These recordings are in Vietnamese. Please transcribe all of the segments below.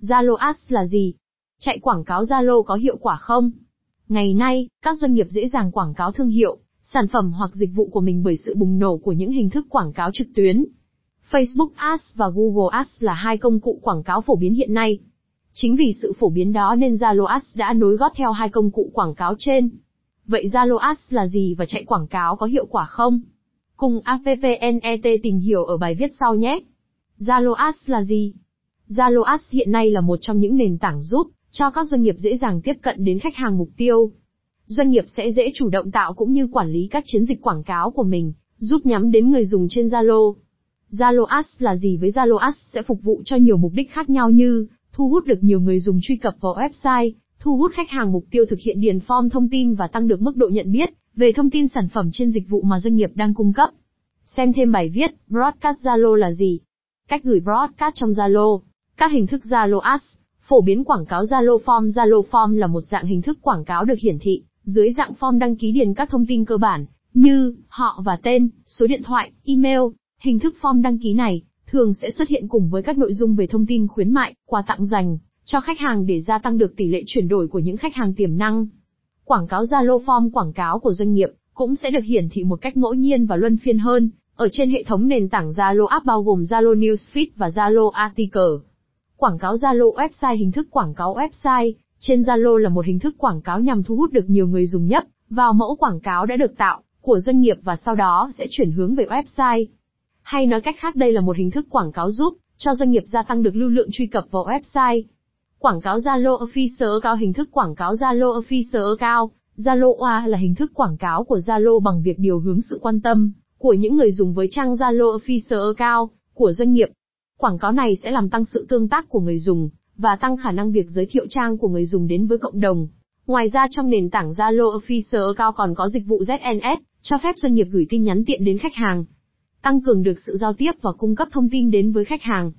Zalo Ads là gì? Chạy quảng cáo Zalo có hiệu quả không? Ngày nay, các doanh nghiệp dễ dàng quảng cáo thương hiệu, sản phẩm hoặc dịch vụ của mình bởi sự bùng nổ của những hình thức quảng cáo trực tuyến. Facebook Ads và Google Ads là hai công cụ quảng cáo phổ biến hiện nay. Chính vì sự phổ biến đó nên Zalo Ads đã nối gót theo hai công cụ quảng cáo trên. Vậy Zalo Ads là gì và chạy quảng cáo có hiệu quả không? Cùng Avpnet tìm hiểu ở bài viết sau nhé. Zalo Ads là gì? Zalo Ads hiện nay là một trong những nền tảng giúp cho các doanh nghiệp dễ dàng tiếp cận đến khách hàng mục tiêu. Doanh nghiệp sẽ dễ chủ động tạo cũng như quản lý các chiến dịch quảng cáo của mình, giúp nhắm đến người dùng trên Zalo. Zalo Ads là gì với Zalo Ads sẽ phục vụ cho nhiều mục đích khác nhau như thu hút được nhiều người dùng truy cập vào website, thu hút khách hàng mục tiêu thực hiện điền form thông tin và tăng được mức độ nhận biết về thông tin sản phẩm trên dịch vụ mà doanh nghiệp đang cung cấp. Xem thêm bài viết, Broadcast Zalo là gì? Cách gửi broadcast trong Zalo. Các hình thức Zalo Ads. Phổ biến quảng cáo Zalo Form Zalo Form là một dạng hình thức quảng cáo được hiển thị dưới dạng form đăng ký điền các thông tin cơ bản như họ và tên, số điện thoại, email. Hình thức form đăng ký này thường sẽ xuất hiện cùng với các nội dung về thông tin khuyến mại, quà tặng dành cho khách hàng để gia tăng được tỷ lệ chuyển đổi của những khách hàng tiềm năng. Quảng cáo Zalo Form quảng cáo của doanh nghiệp cũng sẽ được hiển thị một cách ngẫu nhiên và luân phiên hơn ở trên hệ thống nền tảng Zalo App bao gồm Zalo Newsfeed và Zalo Article. Quảng cáo Zalo website, hình thức quảng cáo website trên Zalo là một hình thức quảng cáo nhằm thu hút được nhiều người dùng nhất. vào mẫu quảng cáo đã được tạo của doanh nghiệp và sau đó sẽ chuyển hướng về website. Hay nói cách khác, đây là một hình thức quảng cáo giúp cho doanh nghiệp gia tăng được lưu lượng truy cập vào website. Quảng cáo Zalo Official cao, hình thức quảng cáo Zalo Official cao. Zalo OA là hình thức quảng cáo của Zalo bằng việc điều hướng sự quan tâm của những người dùng với trang Zalo Official cao của doanh nghiệp. Quảng cáo này sẽ làm tăng sự tương tác của người dùng và tăng khả năng việc giới thiệu trang của người dùng đến với cộng đồng. Ngoài ra trong nền tảng Zalo Official cao còn có dịch vụ ZNS, cho phép doanh nghiệp gửi tin nhắn tiện đến khách hàng, tăng cường được sự giao tiếp và cung cấp thông tin đến với khách hàng.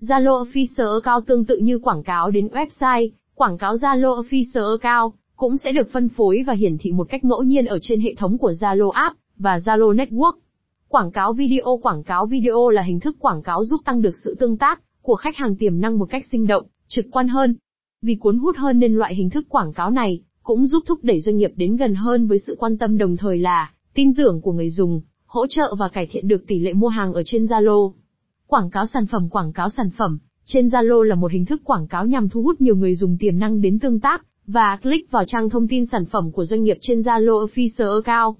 Zalo Official cao tương tự như quảng cáo đến website, quảng cáo Zalo Official cao cũng sẽ được phân phối và hiển thị một cách ngẫu nhiên ở trên hệ thống của Zalo App và Zalo Network. Quảng cáo video Quảng cáo video là hình thức quảng cáo giúp tăng được sự tương tác của khách hàng tiềm năng một cách sinh động, trực quan hơn. Vì cuốn hút hơn nên loại hình thức quảng cáo này cũng giúp thúc đẩy doanh nghiệp đến gần hơn với sự quan tâm đồng thời là tin tưởng của người dùng, hỗ trợ và cải thiện được tỷ lệ mua hàng ở trên Zalo. Quảng cáo sản phẩm Quảng cáo sản phẩm trên Zalo là một hình thức quảng cáo nhằm thu hút nhiều người dùng tiềm năng đến tương tác và click vào trang thông tin sản phẩm của doanh nghiệp trên Zalo Official Account.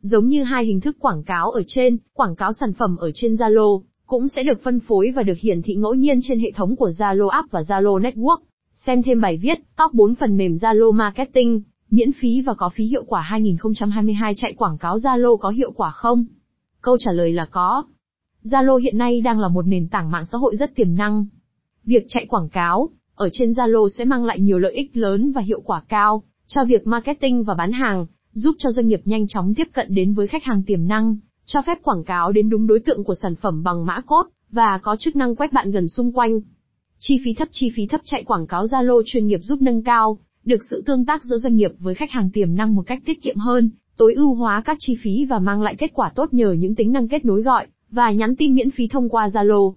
Giống như hai hình thức quảng cáo ở trên, quảng cáo sản phẩm ở trên Zalo cũng sẽ được phân phối và được hiển thị ngẫu nhiên trên hệ thống của Zalo App và Zalo Network. Xem thêm bài viết, top 4 phần mềm Zalo Marketing, miễn phí và có phí hiệu quả 2022 chạy quảng cáo Zalo có hiệu quả không? Câu trả lời là có. Zalo hiện nay đang là một nền tảng mạng xã hội rất tiềm năng. Việc chạy quảng cáo ở trên Zalo sẽ mang lại nhiều lợi ích lớn và hiệu quả cao cho việc marketing và bán hàng, giúp cho doanh nghiệp nhanh chóng tiếp cận đến với khách hàng tiềm năng, cho phép quảng cáo đến đúng đối tượng của sản phẩm bằng mã cốt và có chức năng quét bạn gần xung quanh. Chi phí thấp chi phí thấp chạy quảng cáo Zalo chuyên nghiệp giúp nâng cao được sự tương tác giữa doanh nghiệp với khách hàng tiềm năng một cách tiết kiệm hơn, tối ưu hóa các chi phí và mang lại kết quả tốt nhờ những tính năng kết nối gọi và nhắn tin miễn phí thông qua Zalo.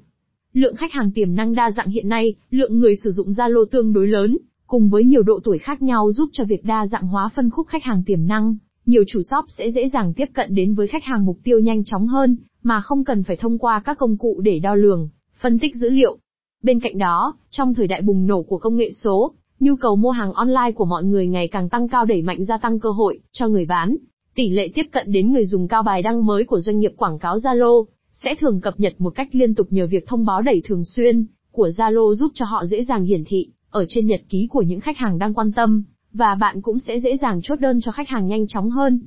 Lượng khách hàng tiềm năng đa dạng hiện nay, lượng người sử dụng Zalo tương đối lớn, cùng với nhiều độ tuổi khác nhau giúp cho việc đa dạng hóa phân khúc khách hàng tiềm năng, nhiều chủ shop sẽ dễ dàng tiếp cận đến với khách hàng mục tiêu nhanh chóng hơn, mà không cần phải thông qua các công cụ để đo lường, phân tích dữ liệu. Bên cạnh đó, trong thời đại bùng nổ của công nghệ số, nhu cầu mua hàng online của mọi người ngày càng tăng cao đẩy mạnh gia tăng cơ hội cho người bán. Tỷ lệ tiếp cận đến người dùng cao bài đăng mới của doanh nghiệp quảng cáo Zalo sẽ thường cập nhật một cách liên tục nhờ việc thông báo đẩy thường xuyên của Zalo giúp cho họ dễ dàng hiển thị ở trên nhật ký của những khách hàng đang quan tâm, và bạn cũng sẽ dễ dàng chốt đơn cho khách hàng nhanh chóng hơn.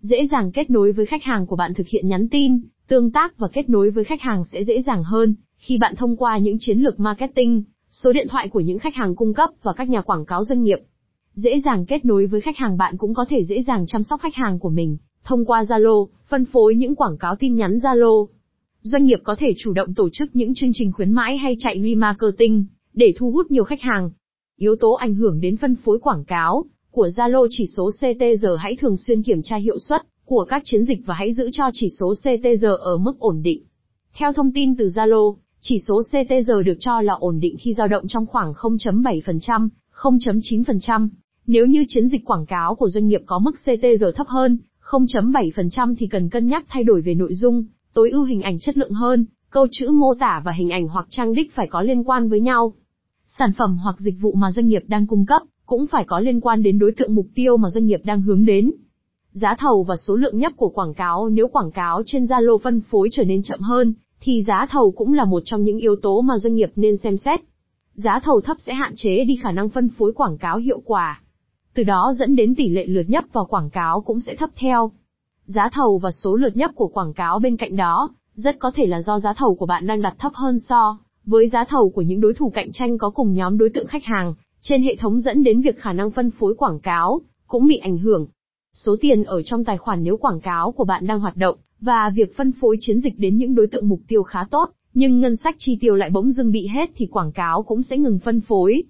Dễ dàng kết nối với khách hàng của bạn thực hiện nhắn tin, tương tác và kết nối với khách hàng sẽ dễ dàng hơn khi bạn thông qua những chiến lược marketing, số điện thoại của những khách hàng cung cấp và các nhà quảng cáo doanh nghiệp. Dễ dàng kết nối với khách hàng bạn cũng có thể dễ dàng chăm sóc khách hàng của mình thông qua Zalo, phân phối những quảng cáo tin nhắn Zalo. Doanh nghiệp có thể chủ động tổ chức những chương trình khuyến mãi hay chạy remarketing để thu hút nhiều khách hàng. Yếu tố ảnh hưởng đến phân phối quảng cáo của Zalo chỉ số CTR hãy thường xuyên kiểm tra hiệu suất của các chiến dịch và hãy giữ cho chỉ số CTR ở mức ổn định. Theo thông tin từ Zalo, Chỉ số CTR được cho là ổn định khi dao động trong khoảng 0.7%, 0.9%. Nếu như chiến dịch quảng cáo của doanh nghiệp có mức CTR thấp hơn 0.7% thì cần cân nhắc thay đổi về nội dung, tối ưu hình ảnh chất lượng hơn, câu chữ mô tả và hình ảnh hoặc trang đích phải có liên quan với nhau. Sản phẩm hoặc dịch vụ mà doanh nghiệp đang cung cấp cũng phải có liên quan đến đối tượng mục tiêu mà doanh nghiệp đang hướng đến. Giá thầu và số lượng nhấp của quảng cáo nếu quảng cáo trên Zalo phân phối trở nên chậm hơn, thì giá thầu cũng là một trong những yếu tố mà doanh nghiệp nên xem xét. Giá thầu thấp sẽ hạn chế đi khả năng phân phối quảng cáo hiệu quả. Từ đó dẫn đến tỷ lệ lượt nhấp vào quảng cáo cũng sẽ thấp theo. Giá thầu và số lượt nhấp của quảng cáo bên cạnh đó, rất có thể là do giá thầu của bạn đang đặt thấp hơn so với giá thầu của những đối thủ cạnh tranh có cùng nhóm đối tượng khách hàng, trên hệ thống dẫn đến việc khả năng phân phối quảng cáo cũng bị ảnh hưởng. Số tiền ở trong tài khoản nếu quảng cáo của bạn đang hoạt động và việc phân phối chiến dịch đến những đối tượng mục tiêu khá tốt, nhưng ngân sách chi tiêu lại bỗng dưng bị hết thì quảng cáo cũng sẽ ngừng phân phối.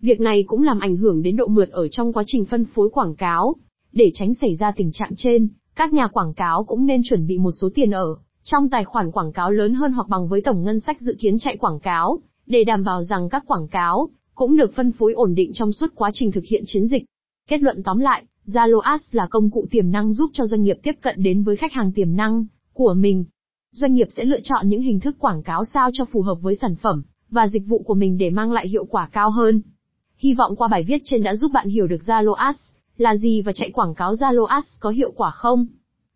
Việc này cũng làm ảnh hưởng đến độ mượt ở trong quá trình phân phối quảng cáo. Để tránh xảy ra tình trạng trên, các nhà quảng cáo cũng nên chuẩn bị một số tiền ở trong tài khoản quảng cáo lớn hơn hoặc bằng với tổng ngân sách dự kiến chạy quảng cáo, để đảm bảo rằng các quảng cáo cũng được phân phối ổn định trong suốt quá trình thực hiện chiến dịch. Kết luận tóm lại, Zalo Ads là công cụ tiềm năng giúp cho doanh nghiệp tiếp cận đến với khách hàng tiềm năng của mình. Doanh nghiệp sẽ lựa chọn những hình thức quảng cáo sao cho phù hợp với sản phẩm và dịch vụ của mình để mang lại hiệu quả cao hơn. Hy vọng qua bài viết trên đã giúp bạn hiểu được Zalo Ads là gì và chạy quảng cáo Zalo Ads có hiệu quả không.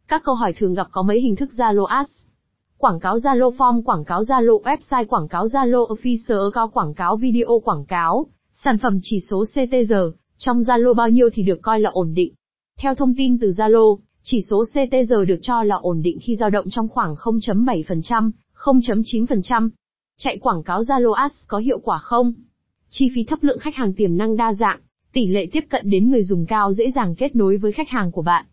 Các câu hỏi thường gặp có mấy hình thức Zalo Ads. Quảng cáo Zalo Form, quảng cáo Zalo website, quảng cáo Zalo Official cao quảng cáo video quảng cáo, sản phẩm chỉ số CTR, trong Zalo bao nhiêu thì được coi là ổn định. Theo thông tin từ Zalo, chỉ số CTR được cho là ổn định khi dao động trong khoảng 0.7%, 0.9%. Chạy quảng cáo Zalo Ads có hiệu quả không? Chi phí thấp lượng khách hàng tiềm năng đa dạng, tỷ lệ tiếp cận đến người dùng cao dễ dàng kết nối với khách hàng của bạn.